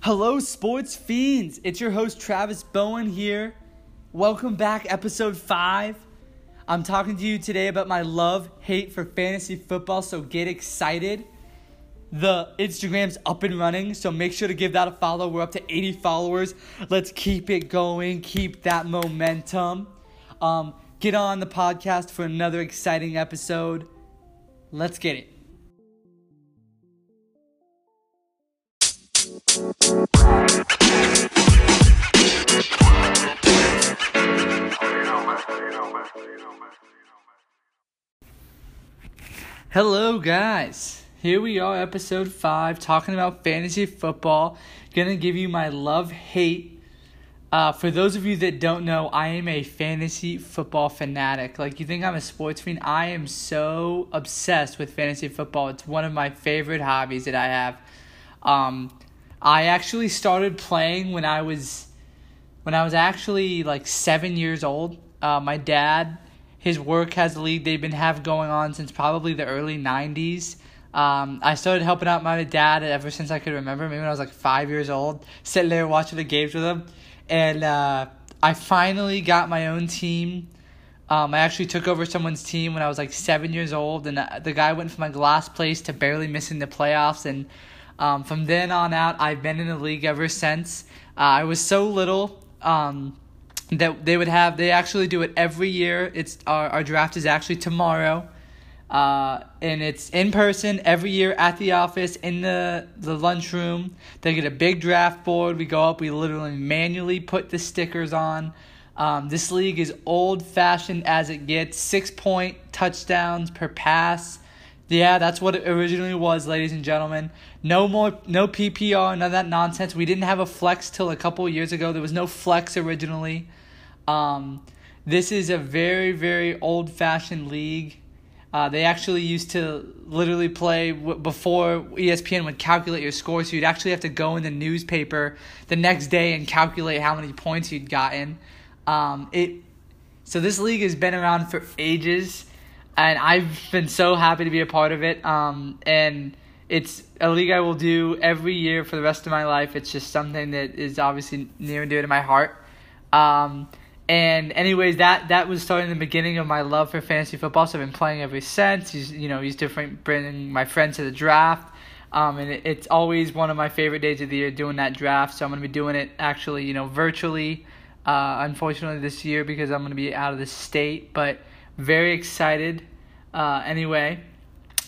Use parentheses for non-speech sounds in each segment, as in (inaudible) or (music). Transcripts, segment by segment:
Hello, sports fiends. It's your host, Travis Bowen, here. Welcome back, episode 5. I'm talking to you today about my love hate for fantasy football, so get excited. The Instagram's up and running, so make sure to give that a follow. We're up to 80 followers. Let's keep it going, keep that momentum. Um, get on the podcast for another exciting episode. Let's get it. Hello, guys. Here we are, episode 5, talking about fantasy football. Gonna give you my love hate. Uh, for those of you that don't know, I am a fantasy football fanatic. Like, you think I'm a sports fiend? I am so obsessed with fantasy football. It's one of my favorite hobbies that I have. Um, I actually started playing when I was when I was actually like seven years old. Uh, my dad his work has a league they've been have going on since probably the early 90s. Um, I started helping out my dad ever since I could remember, maybe when I was like five years old, sitting there watching the games with him. And uh, I finally got my own team. Um, I actually took over someone's team when I was like seven years old, and uh, the guy went from like last place to barely missing the playoffs. And um, from then on out, I've been in the league ever since. Uh, I was so little. Um, that they would have they actually do it every year. It's our, our draft is actually tomorrow. Uh, and it's in person every year at the office in the, the lunchroom. They get a big draft board. We go up we literally manually put the stickers on. Um, this league is old fashioned as it gets. Six point touchdowns per pass yeah, that's what it originally was, ladies and gentlemen. No more, no PPR, none of that nonsense. We didn't have a flex till a couple years ago. There was no flex originally. Um, this is a very, very old fashioned league. Uh, they actually used to literally play w- before ESPN would calculate your score, so you'd actually have to go in the newspaper the next day and calculate how many points you'd gotten. Um, it so this league has been around for ages, and I've been so happy to be a part of it. Um, and it's a league I will do every year for the rest of my life. It's just something that is obviously near and dear to my heart. Um, and anyways, that that was starting the beginning of my love for fantasy football. So I've been playing ever since. He's you know he's different, bringing my friends to the draft. Um, and it, it's always one of my favorite days of the year doing that draft. So I'm gonna be doing it actually you know virtually. Uh, unfortunately this year because I'm gonna be out of the state, but very excited. Uh, anyway,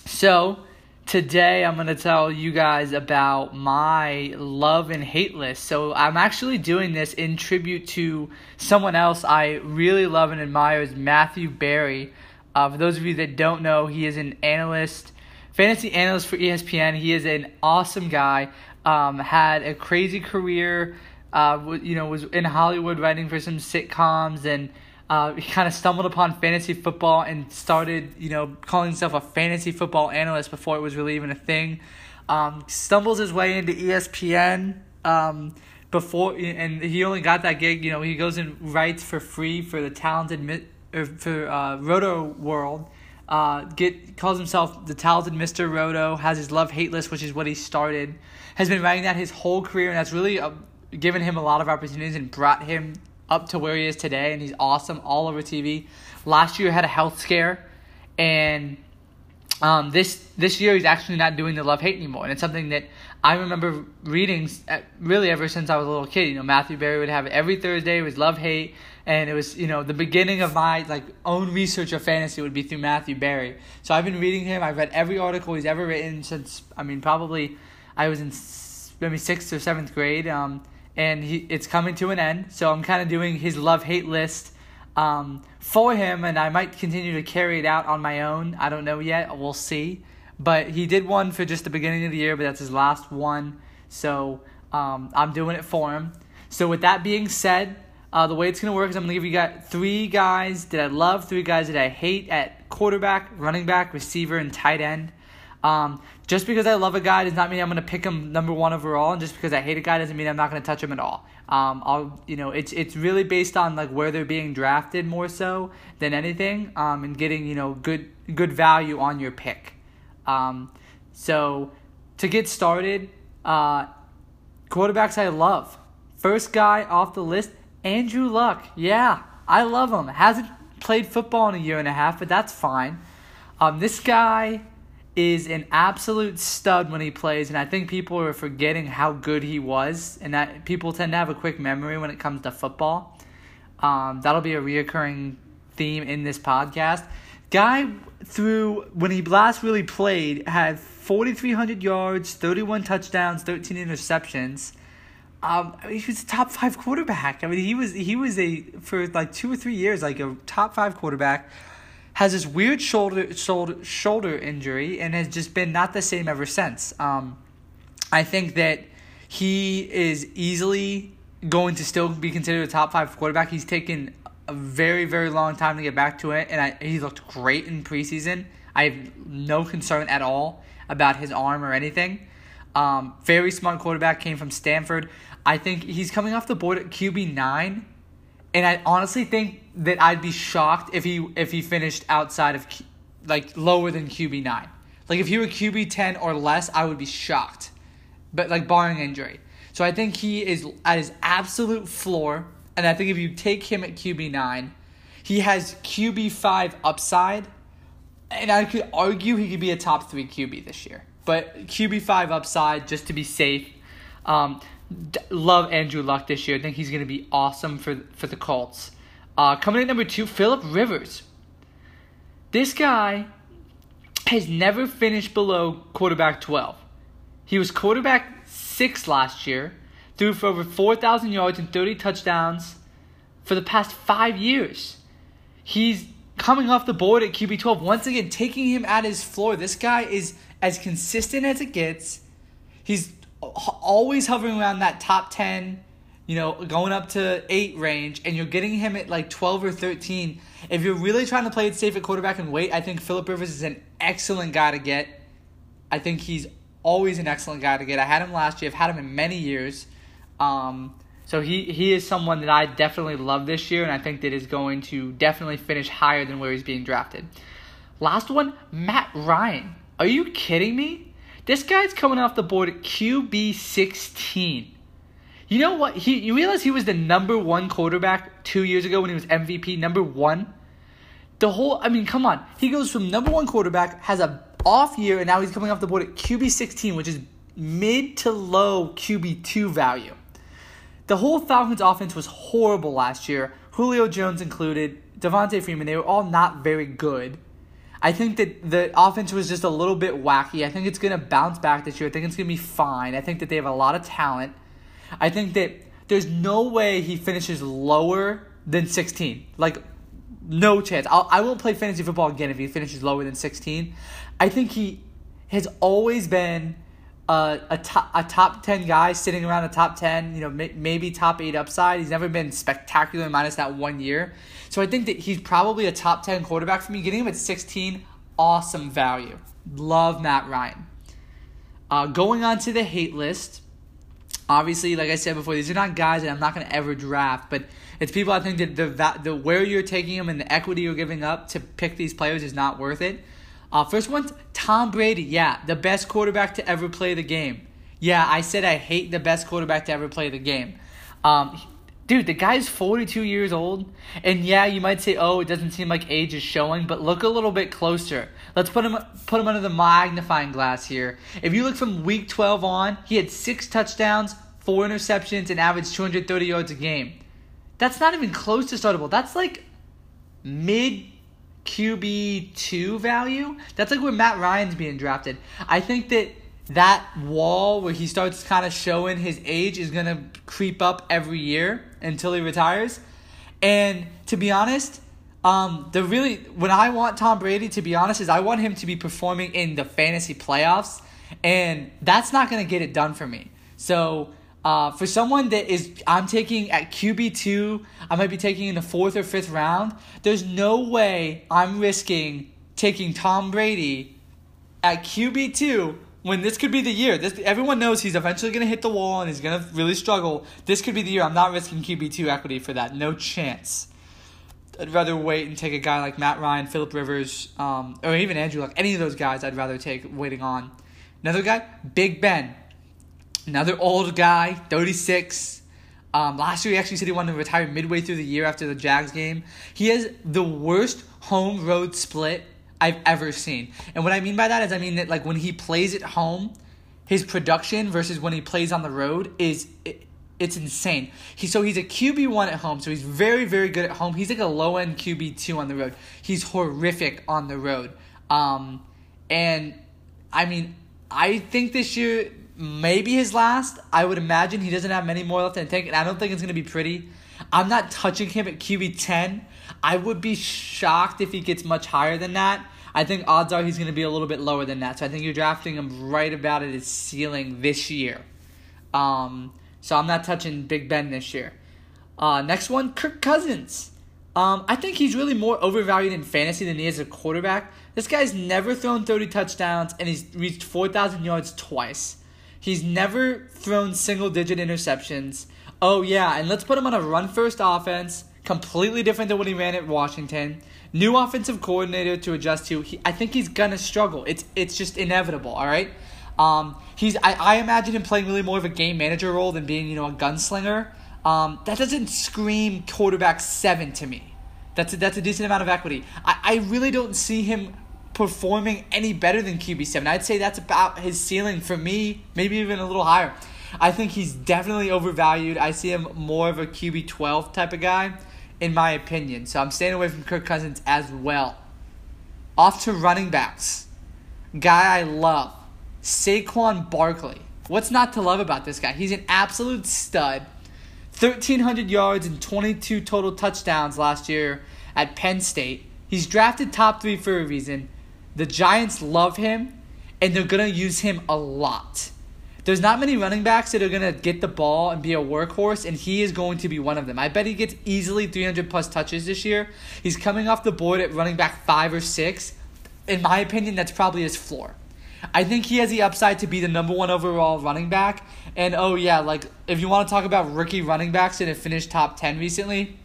so today I'm going to tell you guys about my love and hate list. So I'm actually doing this in tribute to someone else I really love and admire is Matthew Berry. Uh, for those of you that don't know, he is an analyst, fantasy analyst for ESPN. He is an awesome guy. Um, had a crazy career. Uh, you know, was in Hollywood writing for some sitcoms and uh, he kind of stumbled upon fantasy football and started, you know, calling himself a fantasy football analyst before it was really even a thing. Um, stumbles his way into ESPN um, before, and he only got that gig. You know, he goes and writes for free for the talented or for uh, Rotoworld. Uh, get calls himself the talented Mr. Roto. Has his love hate list, which is what he started. Has been writing that his whole career, and that's really uh, given him a lot of opportunities and brought him up to where he is today, and he's awesome all over TV. Last year had a health scare, and um, this this year he's actually not doing the love hate anymore, and it's something that I remember reading uh, really ever since I was a little kid. You know, Matthew Berry would have it every Thursday. It was love hate, and it was you know the beginning of my like own research of fantasy would be through Matthew Berry. So I've been reading him. I've read every article he's ever written since I mean probably I was in maybe sixth or seventh grade. Um, and he it's coming to an end. So I'm kind of doing his love hate list um, for him, and I might continue to carry it out on my own. I don't know yet. We'll see. But he did one for just the beginning of the year, but that's his last one. So um, I'm doing it for him. So with that being said, uh, the way it's gonna work is I'm gonna give you guys three guys that I love, three guys that I hate at quarterback, running back, receiver, and tight end. Um, just because I love a guy does not mean I'm gonna pick him number one overall, and just because I hate a guy doesn't mean I'm not gonna touch him at all. Um, I'll you know it's it's really based on like where they're being drafted more so than anything, um, and getting you know good good value on your pick. Um, so to get started, uh, quarterbacks I love. First guy off the list, Andrew Luck. Yeah, I love him. Hasn't played football in a year and a half, but that's fine. Um, this guy is an absolute stud when he plays, and I think people are forgetting how good he was, and that people tend to have a quick memory when it comes to football. Um, that'll be a reoccurring theme in this podcast. Guy through when he last really played had 4,300 yards, 31 touchdowns, 13 interceptions. Um, I mean, he was a top five quarterback. I mean, he was he was a for like two or three years like a top five quarterback. Has this weird shoulder shoulder shoulder injury and has just been not the same ever since. Um, I think that he is easily going to still be considered a top five quarterback. He's taken a very very long time to get back to it, and I, he looked great in preseason. I have no concern at all about his arm or anything. Um, very smart quarterback came from Stanford. I think he's coming off the board at QB nine, and I honestly think that I'd be shocked if he if he finished outside of like lower than QB nine. Like if he were QB ten or less, I would be shocked, but like barring injury. So I think he is at his absolute floor, and I think if you take him at QB nine, he has QB five upside, and I could argue he could be a top three QB this year. But QB five upside just to be safe. Um, love Andrew Luck this year. I think he's going to be awesome for for the Colts. Uh, coming in number two, Philip Rivers. This guy has never finished below quarterback 12. He was quarterback 6 last year, threw for over 4,000 yards and 30 touchdowns for the past five years. He's coming off the board at QB 12. Once again, taking him at his floor. This guy is as consistent as it gets. He's always hovering around that top 10, you know, going up to 8 range, and you're getting him at like 12 or 13. If you're really trying to play it safe at quarterback and wait, I think Philip Rivers is an excellent guy to get. I think he's always an excellent guy to get. I had him last year, I've had him in many years. Um, so he, he is someone that I definitely love this year, and I think that is going to definitely finish higher than where he's being drafted. Last one, Matt Ryan. Are you kidding me? This guy's coming off the board at QB 16. You know what? He you realize he was the number one quarterback two years ago when he was MVP, number one? The whole I mean, come on. He goes from number one quarterback, has a off year, and now he's coming off the board at QB 16, which is mid to low QB two value. The whole Falcons offense was horrible last year, Julio Jones included, Devonta Freeman, they were all not very good. I think that the offense was just a little bit wacky. I think it's going to bounce back this year. I think it's going to be fine. I think that they have a lot of talent. I think that there's no way he finishes lower than 16. Like, no chance. I'll, I won't play fantasy football again if he finishes lower than 16. I think he has always been a, a, top, a top 10 guy sitting around the top 10, you know, may, maybe top 8 upside. He's never been spectacular minus that one year. So I think that he's probably a top 10 quarterback for me. Getting him at 16, awesome value. Love Matt Ryan. Uh, going on to the hate list. Obviously, like I said before, these are not guys that I'm not going to ever draft, but it's people I think that the, the where you're taking them and the equity you're giving up to pick these players is not worth it. Uh, first one, Tom Brady. Yeah, the best quarterback to ever play the game. Yeah, I said I hate the best quarterback to ever play the game. Um, dude, the guy's 42 years old. And yeah, you might say, oh, it doesn't seem like age is showing, but look a little bit closer. Let's put him put him under the magnifying glass here. If you look from week 12 on, he had six touchdowns, four interceptions, and averaged 230 yards a game. That's not even close to startable. That's like mid QB2 value. That's like where Matt Ryan's being drafted. I think that that wall where he starts kind of showing his age is going to creep up every year until he retires. And to be honest, um, the really when I want Tom Brady to be honest is I want him to be performing in the fantasy playoffs, and that's not to get it done for me. So uh, for someone that is I'm taking at QB two, I might be taking in the fourth or fifth round. There's no way I'm risking taking Tom Brady at QB two when this could be the year. This everyone knows he's eventually to hit the wall and he's to really struggle. This could be the year. I'm not risking QB two equity for that. No chance. I'd rather wait and take a guy like Matt Ryan, Philip Rivers, um, or even Andrew Luck. Any of those guys, I'd rather take waiting on. Another guy, Big Ben. another old guy, 36. Um, last year, he actually said he wanted to retire midway through the year after the Jags game. He has the worst home road split I've ever seen. And what I mean by that is, I mean that like when he plays at home, his production versus when he plays on the road is it's insane. He so he's a QB one at home, so he's very very good at home. He's like a low end QB two on the road. He's horrific on the road. Um, and I mean, I think this year maybe his last. I would imagine he doesn't have many more left in the tank, and I don't think it's gonna be pretty. I'm not touching him at QB ten. I would be shocked if he gets much higher than that. I think odds are he's going to be a little bit lower than that. So I think you're drafting him right about at his ceiling this year. Um, so I'm not touching Big Ben this year. Uh, next one, Kirk Cousins. Um, I think he's really more overvalued in fantasy than he is a quarterback. This guy's never thrown 30 touchdowns and he's reached 4,000 yards twice. He's never thrown single digit interceptions. Oh, yeah, and let's put him on a run first offense, completely different than what he ran at Washington. New offensive coordinator to adjust to. He, I think he's gonna struggle. It's it's just inevitable. All right. Um, he's I, I imagine him playing really more of a game manager role than being you know a gunslinger. Um, that doesn't scream quarterback seven to me. That's a, that's a decent amount of equity. I, I really don't see him performing any better than QB seven. I'd say that's about his ceiling for me, maybe even a little higher. I think he's definitely overvalued. I see him more of a QB twelve type of guy in my opinion. So I'm staying away from Kirk Cousins as well. Off to running backs. Guy I love. Saquon Barkley. What's not to love about this guy? He's an absolute stud. 1,300 yards and 22 total touchdowns last year at Penn State. He's drafted top three for a reason. The Giants love him, and they're going to use him a lot. There's not many running backs that are going to get the ball and be a workhorse, and he is going to be one of them. I bet he gets easily 300 plus touches this year. He's coming off the board at running back five or six. In my opinion, that's probably his floor. I think he has the upside to be the number one overall running back. And oh, yeah, like if you want to talk about rookie running backs that have finished top 10 recently,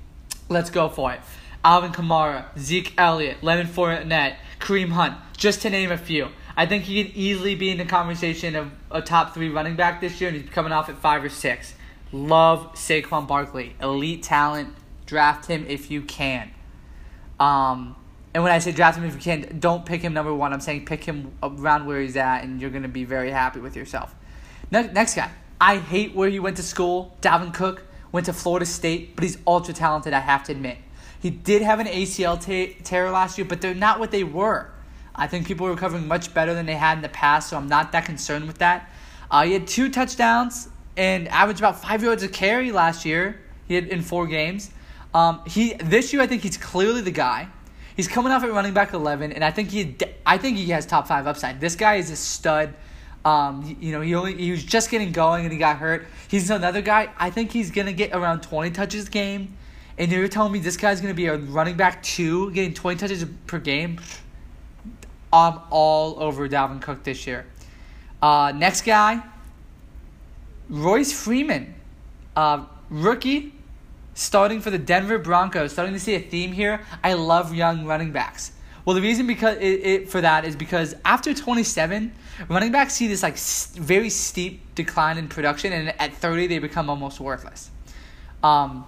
let's go for it. Alvin Kamara, Zeke Elliott, Leonard Fournette, Kareem Hunt, just to name a few. I think he can easily be in the conversation of a top three running back this year, and he's coming off at five or six. Love Saquon Barkley, elite talent. Draft him if you can. Um, and when I say draft him if you can, don't pick him number one. I'm saying pick him around where he's at, and you're going to be very happy with yourself. Next guy. I hate where he went to school. Dalvin Cook went to Florida State, but he's ultra talented, I have to admit. He did have an ACL t- tear last year, but they're not what they were. I think people are recovering much better than they had in the past, so I'm not that concerned with that. Uh, he had two touchdowns and averaged about five yards a carry last year. He had in four games. Um, he this year I think he's clearly the guy. He's coming off at running back eleven, and I think he I think he has top five upside. This guy is a stud. Um, you know, he only he was just getting going and he got hurt. He's another guy. I think he's gonna get around twenty touches a game. And you're telling me this guy's gonna be a running back two, getting twenty touches per game? I'm all over Dalvin Cook this year. Uh, next guy, Royce Freeman, uh, rookie, starting for the Denver Broncos. Starting to see a theme here. I love young running backs. Well, the reason because it, it, for that is because after 27, running backs see this like very steep decline in production, and at 30 they become almost worthless. Um,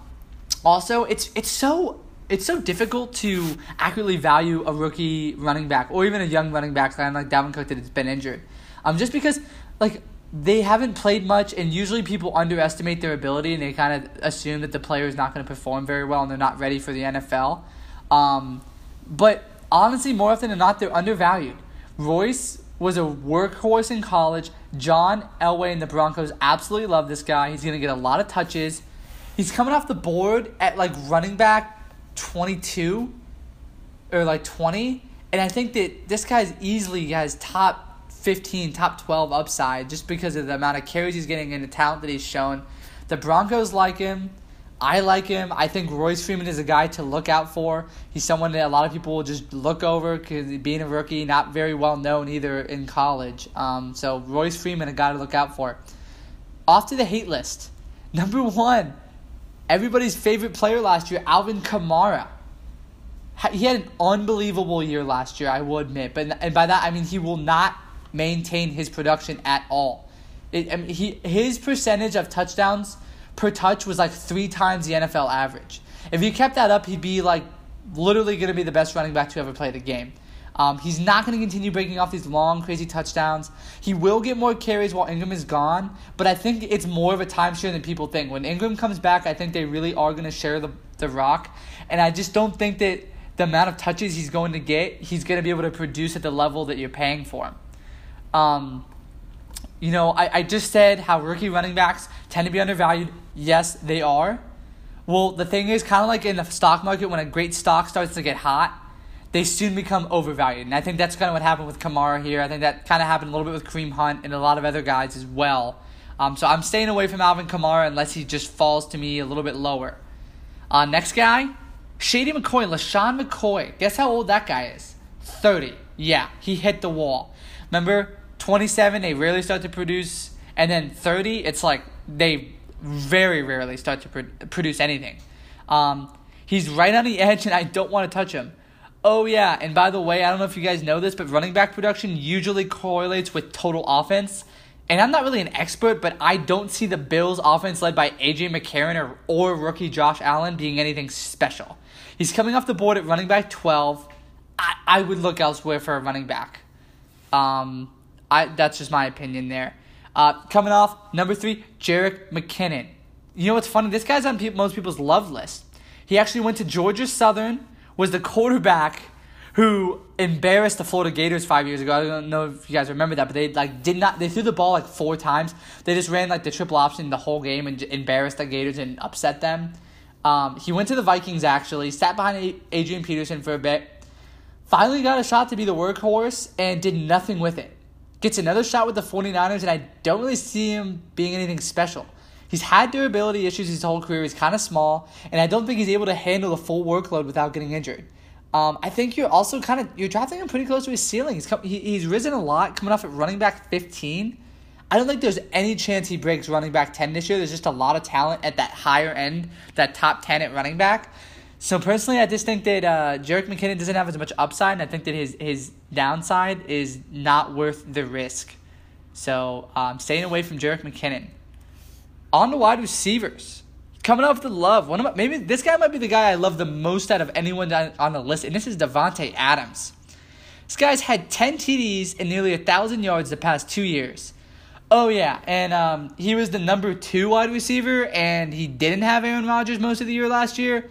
also, it's it's so it's so difficult to accurately value a rookie running back or even a young running back like Dalvin Cook that has been injured. Um, just because like they haven't played much, and usually people underestimate their ability and they kind of assume that the player is not going to perform very well and they're not ready for the NFL. Um, but honestly, more often than not, they're undervalued. Royce was a workhorse in college. John Elway and the Broncos absolutely love this guy. He's going to get a lot of touches. He's coming off the board at like running back 22 or like 20. And I think that this guy's easily has top 15, top 12 upside just because of the amount of carries he's getting and the talent that he's shown. The Broncos like him. I like him. I think Royce Freeman is a guy to look out for. He's someone that a lot of people will just look over because being a rookie, not very well known either in college. Um, so Royce Freeman, a guy to look out for. Off to the hate list. (laughs) Number one, everybody's favorite player last year, Alvin Kamara. He had an unbelievable year last year, I will admit. But and by that I mean he will not maintain his production at all. It, I mean, he his percentage of touchdowns per touch was like three times the NFL average. If he kept that up, he'd be like literally going to be the best running back to ever play the game. Um, he's not going to continue breaking off these long, crazy touchdowns. He will get more carries while Ingram is gone, but I think it's more of a timeshare than people think. When Ingram comes back, I think they really are going to share the, the rock, and I just don't think that the amount of touches he's going to get, he's going to be able to produce at the level that you're paying for him. Um, you know, I, I just said how rookie running backs tend to be undervalued. Yes, they are. Well, the thing is, kind of like in the stock market, when a great stock starts to get hot, they soon become overvalued. And I think that's kind of what happened with Kamara here. I think that kind of happened a little bit with Kareem Hunt and a lot of other guys as well. Um, so I'm staying away from Alvin Kamara unless he just falls to me a little bit lower. Uh, next guy, Shady McCoy, LeSean McCoy. Guess how old that guy is? 30. Yeah, he hit the wall. Remember, 27, they rarely start to produce. And then 30, it's like they very rarely start to produce anything. Um, he's right on the edge, and I don't want to touch him. Oh, yeah, and by the way, I don't know if you guys know this, but running back production usually correlates with total offense. And I'm not really an expert, but I don't see the Bills' offense led by A.J. McCarron or, or rookie Josh Allen being anything special. He's coming off the board at running back 12. I, I would look elsewhere for a running back. Um, I That's just my opinion there. Uh, coming off number three, Jerick McKinnon. You know what's funny? This guy's on pe- most people's love list. He actually went to Georgia Southern, was the quarterback who embarrassed the Florida Gators five years ago. I don't know if you guys remember that, but they like did not. They threw the ball like four times. They just ran like the triple option the whole game and embarrassed the Gators and upset them. Um, he went to the Vikings actually, sat behind Adrian Peterson for a bit. Finally got a shot to be the workhorse and did nothing with it gets another shot with the 49ers, and I don't really see him being anything special. He's had durability issues his whole career. He's kind of small, and I don't think he's able to handle the full workload without getting injured. Um, I think you're also kind of you're drafting him pretty close to his ceiling. He's come, he, he's risen a lot, coming off at running back 15. I don't think there's any chance he breaks running back 10 this year. There's just a lot of talent at that higher end, that top 10 at running back. So personally, I just think that uh, McKinnon doesn't have as much upside, and I think that his his downside is not worth the risk. So um, staying away from Jerick McKinnon. On the wide receivers, coming off the love. One of maybe this guy might be the guy I love the most out of anyone on the list, and this is Davante Adams. This guy's had ten TDs and nearly a thousand yards the past two years. Oh yeah, and um, he was the number two wide receiver, and he didn't have Aaron Rodgers most of the year last year.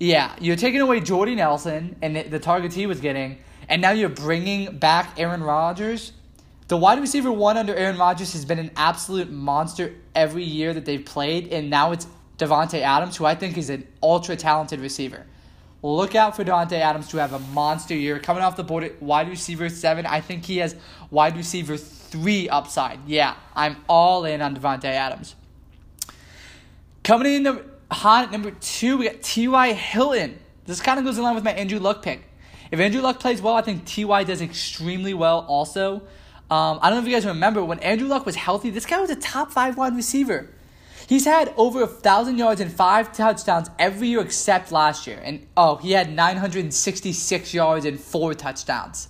Yeah, you're taking away Jordy Nelson and the targets he was getting, and now you're bringing back Aaron Rodgers. The wide receiver one under Aaron Rodgers has been an absolute monster every year that they've played, and now it's Davante Adams, who I think is an ultra talented receiver. Look out for Davante Adams to have a monster year. Coming off the board at wide receiver seven, I think he has wide receiver three upside. Yeah, I'm all in on Davante Adams. Coming in hot at number two, we got T.Y. Hilton. This kind of goes in line with my Andrew Luck pick. If Andrew Luck plays well, I think T.Y. does extremely well also. Um, I don't know if you guys remember, when Andrew Luck was healthy, this guy was a top five wide receiver. He's had over a thousand yards and five touchdowns every year except last year. And oh, he had 966 yards and four touchdowns.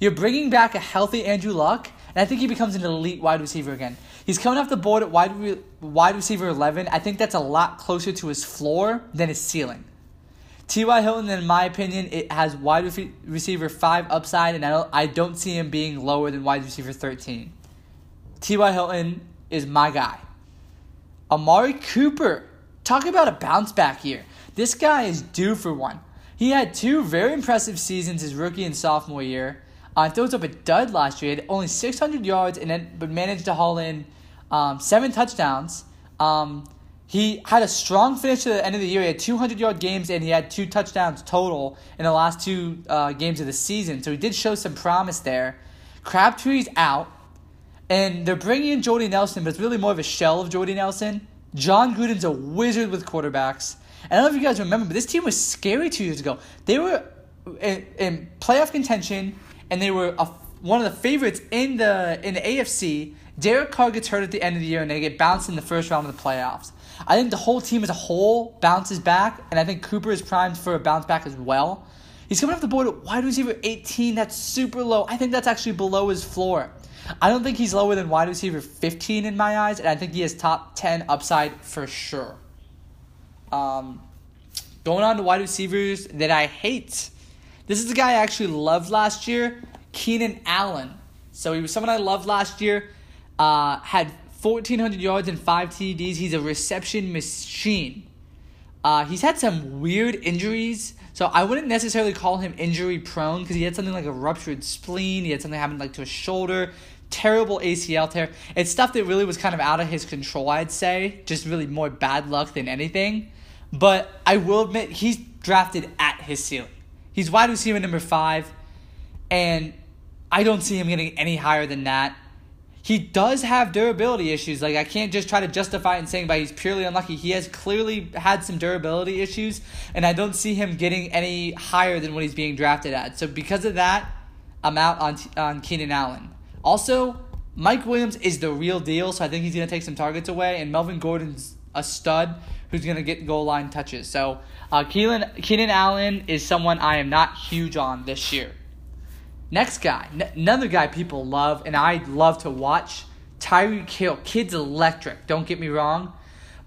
You're bringing back a healthy Andrew Luck, and I think he becomes an elite wide receiver again. He's coming off the board at wide, re- wide receiver 11. I think that's a lot closer to his floor than his ceiling. T.Y. Hilton, in my opinion, it has wide re- receiver 5 upside, and I don't, I don't see him being lower than wide receiver 13. T.Y. Hilton is my guy. Amari Cooper. Talk about a bounce back here. This guy is due for one. He had two very impressive seasons his rookie and sophomore year. Uh, throws up a dud last year. He had only 600 yards and then but managed to haul in um, seven touchdowns. Um, he had a strong finish to the end of the year. He had 200 yard games and he had two touchdowns total in the last two uh, games of the season. So he did show some promise there. Crabtree's out, and they're bringing in Jordy Nelson, but it's really more of a shell of Jordy Nelson. Jon Gruden's a wizard with quarterbacks. And I don't know if you guys remember, but this team was scary two years ago. They were in, in playoff contention and they were a, one of the favorites in the in the AFC. Derek Carr gets hurt at the end of the year, and they get bounced in the first round of the playoffs. I think the whole team as a whole bounces back, and I think Cooper is primed for a bounce back as well. He's coming off the board at wide receiver 18. That's super low. I think that's actually below his floor. I don't think he's lower than wide receiver 15 in my eyes, and I think he has top 10 upside for sure. Um, going on to wide receivers that I hate. This is a guy I actually loved last year, Keenan Allen. So he was someone I loved last year. Uh, had 1,400 yards and five TDs. He's a reception machine. Uh, he's had some weird injuries, so I wouldn't necessarily call him injury prone because he had something like a ruptured spleen. He had something happen like to his shoulder, terrible ACL tear. It's stuff that really was kind of out of his control, I'd say. Just really more bad luck than anything. But I will admit he's drafted at his ceiling. He's wide receiver number five, and I don't see him getting any higher than that he does have durability issues. Like I can't just try to justify it and saying, but he's purely unlucky. He has clearly had some durability issues, and I don't see him getting any higher than what he's being drafted at. So because of that, I'm out on on Keenan Allen. Also, Mike Williams is the real deal, so I think he's gonna take some targets away, and Melvin Gordon's a stud who's gonna get goal line touches. So uh, Keenan Keenan Allen is someone I am not huge on this year. Next guy, n- another guy people love and I love to watch, Tyreek Hill. Kid's electric, don't get me wrong.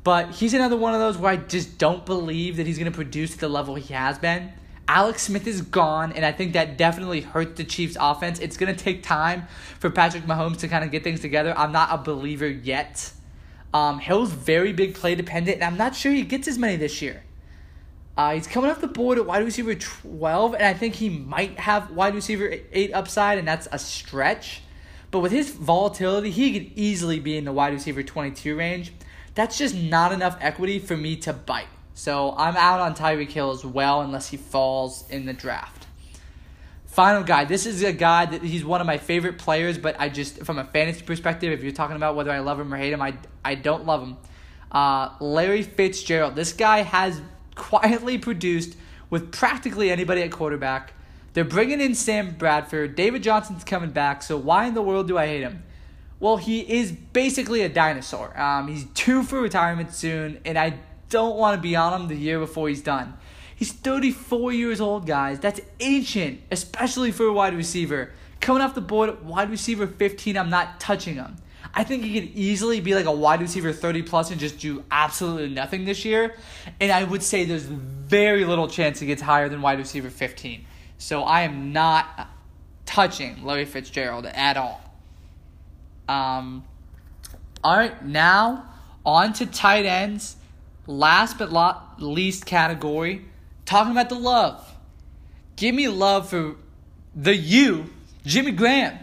But he's another one of those where I just don't believe that he's going to produce the level he has been. Alex Smith is gone, and I think that definitely hurts the Chiefs' offense. It's going to take time for Patrick Mahomes to kind of get things together. I'm not a believer yet. Um, Hill's very big play dependent, and I'm not sure he gets as many this year. Uh, he's coming off the board at wide receiver 12, and I think he might have wide receiver 8 upside, and that's a stretch. But with his volatility, he could easily be in the wide receiver 22 range. That's just not enough equity for me to bite. So I'm out on Tyreek Hill as well, unless he falls in the draft. Final guy. This is a guy that he's one of my favorite players, but I just, from a fantasy perspective, if you're talking about whether I love him or hate him, I, I don't love him. Uh, Larry Fitzgerald. This guy has quietly produced with practically anybody at quarterback. They're bringing in Sam Bradford. David Johnson's coming back, so why in the world do I hate him? Well, he is basically a dinosaur. Um, he's due for retirement soon, and I don't want to be on him the year before he's done. He's 34 years old, guys. That's ancient, especially for a wide receiver. Coming off the board, wide receiver 15, I'm not touching him. I think he could easily be like a wide receiver 30 plus and just do absolutely nothing this year. And I would say there's very little chance he gets higher than wide receiver 15. So I am not touching Larry Fitzgerald at all. Um, all right, now on to tight ends. Last but not least category, talking about the love. Give me love for the you, Jimmy Graham.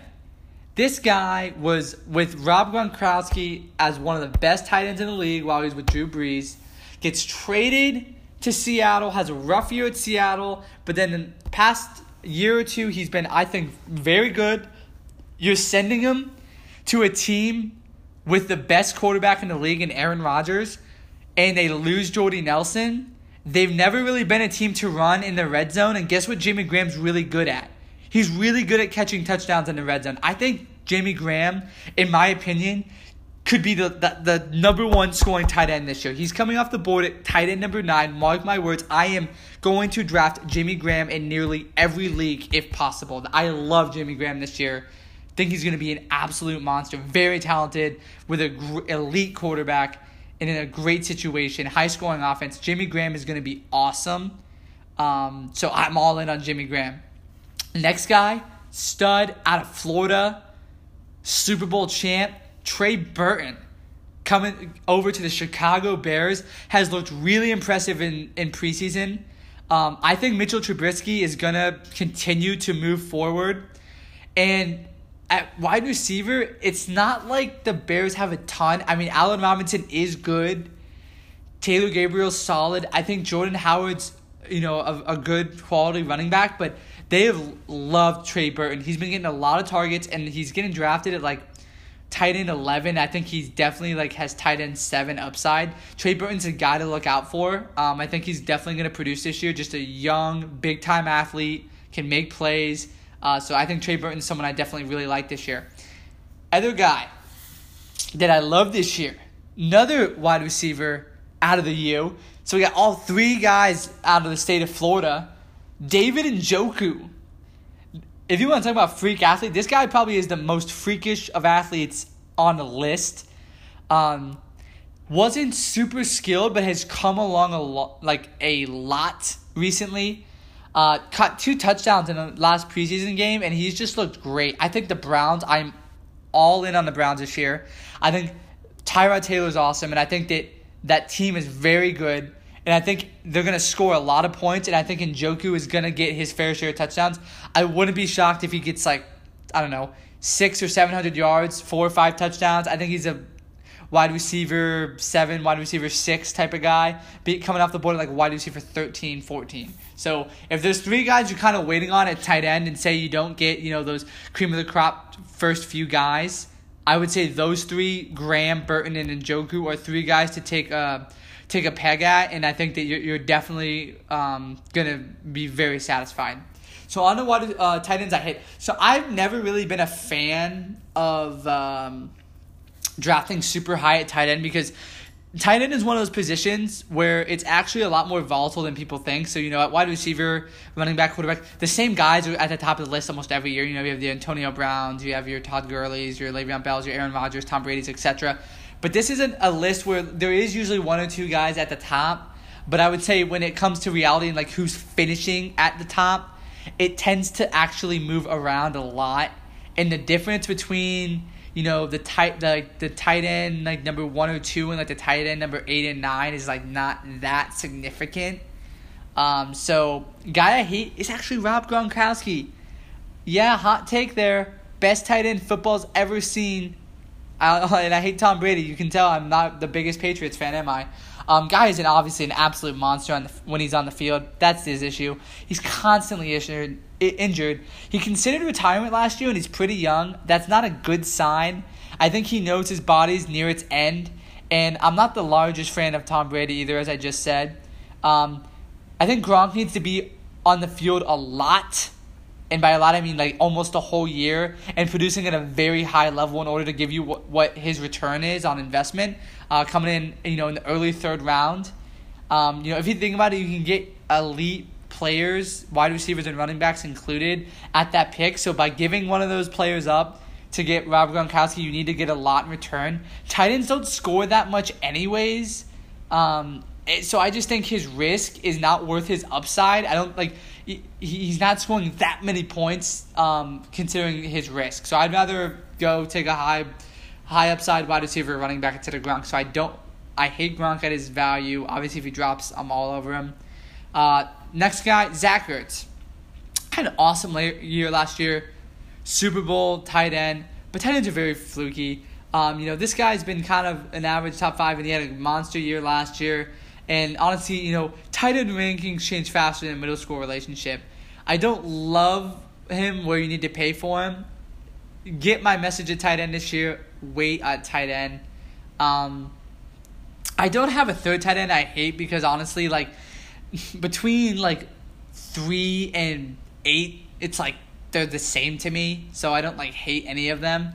This guy was with Rob Gronkowski as one of the best tight ends in the league while he was with Drew Brees. Gets traded to Seattle, has a rough year at Seattle, but then in the past year or two, he's been, I think, very good. You're sending him to a team with the best quarterback in the league in Aaron Rodgers, and they lose Jordy Nelson. They've never really been a team to run in the red zone, and guess what Jimmy Graham's really good at? He's really good at catching touchdowns in the red zone. I think Jamie Graham, in my opinion, could be the, the, the number one scoring tight end this year. He's coming off the board at tight end number nine. Mark my words, I am going to draft Jimmy Graham in nearly every league if possible. I love Jimmy Graham this year. Think he's going to be an absolute monster. Very talented with an gr- elite quarterback and in a great situation, high scoring offense. Jimmy Graham is going to be awesome. Um, so I'm all in on Jimmy Graham. Next guy, stud out of Florida, Super Bowl champ, Trey Burton, coming over to the Chicago Bears, has looked really impressive in, in preseason. Um, I think Mitchell Trubisky is going to continue to move forward. And at wide receiver, it's not like the Bears have a ton. I mean, Allen Robinson is good. Taylor Gabriel's solid. I think Jordan Howard's, you know, a, a good quality running back, but – they have loved Trey Burton. He's been getting a lot of targets, and he's getting drafted at like tight end 11. I think he's definitely like has tight end 7 upside. Trey Burton's a guy to look out for. Um, I think he's definitely going to produce this year. Just a young, big time athlete, can make plays. Uh, so I think Trey Burton's someone I definitely really like this year. Other guy that I love this year, another wide receiver out of the U. So we got all three guys out of the state of Florida. David Njoku. if you want to talk about freak athlete, this guy probably is the most freakish of athletes on the list. Um, wasn't super skilled, but has come along a lot, like a lot recently. Uh, caught two touchdowns in the last preseason game, and he's just looked great. I think the Browns. I'm all in on the Browns this year. I think Tyrod Taylor is awesome, and I think that that team is very good. And I think they're going to score a lot of points, and I think Njoku is going to get his fair share of touchdowns. I wouldn't be shocked if he gets like, I don't know, six or seven hundred yards, four or five touchdowns. I think he's a wide receiver seven, wide receiver six type of guy, be coming off the board like wide receiver 13, 14. So if there's three guys you're kind of waiting on at tight end and say you don't get, you know, those cream of the crop first few guys, I would say those three, Graham, Burton, and Njoku, are three guys to take a take a peg at, and I think that you're, you're definitely um, gonna be very satisfied. So on the what uh, tight ends I hit. So I've never really been a fan of um, drafting super high at tight end because tight end is one of those positions where it's actually a lot more volatile than people think. So, you know, at wide receiver, running back, quarterback, the same guys are at the top of the list almost every year. You know, you have the Antonio Browns, you have your Todd Gurley's, your Le'Veon Bell's, your Aaron Rodgers, Tom Brady's, etc. But this isn't a list where there is usually one or two guys at the top. But I would say when it comes to reality and like who's finishing at the top, it tends to actually move around a lot. And the difference between you know the tight the the tight end like number one or two and like the tight end number eight and nine is like not that significant. Um, so guy I hate is actually Rob Gronkowski. Yeah, hot take there. Best tight end football's ever seen. I, (laughs) and I hate Tom Brady. You can tell I'm not the biggest Patriots fan, am I? Um, guy is an, obviously an absolute monster on the, when he's on the field. That's his issue. He's constantly injured. Injured. He considered retirement last year, and he's pretty young. That's not a good sign. I think he knows his body's near its end, and I'm not the largest fan of Tom Brady either, as I just said. Um, I think Gronk needs to be on the field a lot and by a lot I mean like almost a whole year, and producing at a very high level in order to give you what, what his return is on investment, uh, coming in you know in the early third round. Um, you know if you think about it, you can get elite players, wide receivers and running backs included at that pick. So by giving one of those players up to get Rob Gronkowski, you need to get a lot in return. Tight ends don't score that much anyways. Um, so I just think his risk is not worth his upside. I don't like he, he's not scoring that many points um, considering his risk. So I'd rather go take a high high upside wide receiver running back instead of Gronk. So I don't I hate Gronk at his value. Obviously, if he drops, I'm all over him. Uh, next guy, Zach Ertz. Had an awesome year last year. Super Bowl tight end, but tight ends are very fluky. Um, you know, this guy's been kind of an average top five, and he had a monster year last year. And honestly, you know, tight end rankings change faster than middle school relationship. I don't love him where you need to pay for him. Get my message at tight end this year. Wait at tight end. Um, I don't have a third tight end I hate because honestly, like between like three and eight, it's like they're the same to me. So I don't like hate any of them.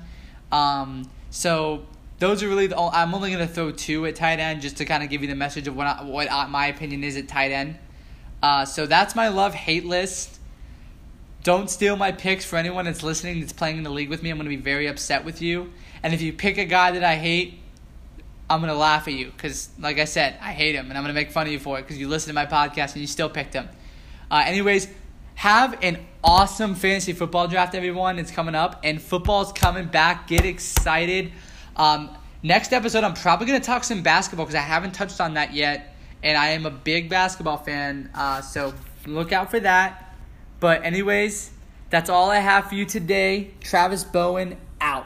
Um, so those are really the. I'm only gonna throw two at tight end just to kind of give you the message of what I, what I, my opinion is at tight end. Uh, so that's my love hate list. Don't steal my picks for anyone that's listening that's playing in the league with me. I'm gonna be very upset with you. And if you pick a guy that I hate, I'm gonna laugh at you because, like I said, I hate him, and I'm gonna make fun of you for it because you listen to my podcast and you still picked him. Uh, anyways, have an awesome fantasy football draft, everyone. It's coming up, and football's coming back. Get excited. Um, next episode, I'm probably to talk some basketball because I haven't touched on that yet. And I am a big basketball fan. Uh, so look out for that. But, anyways, that's all I have for you today. Travis Bowen out.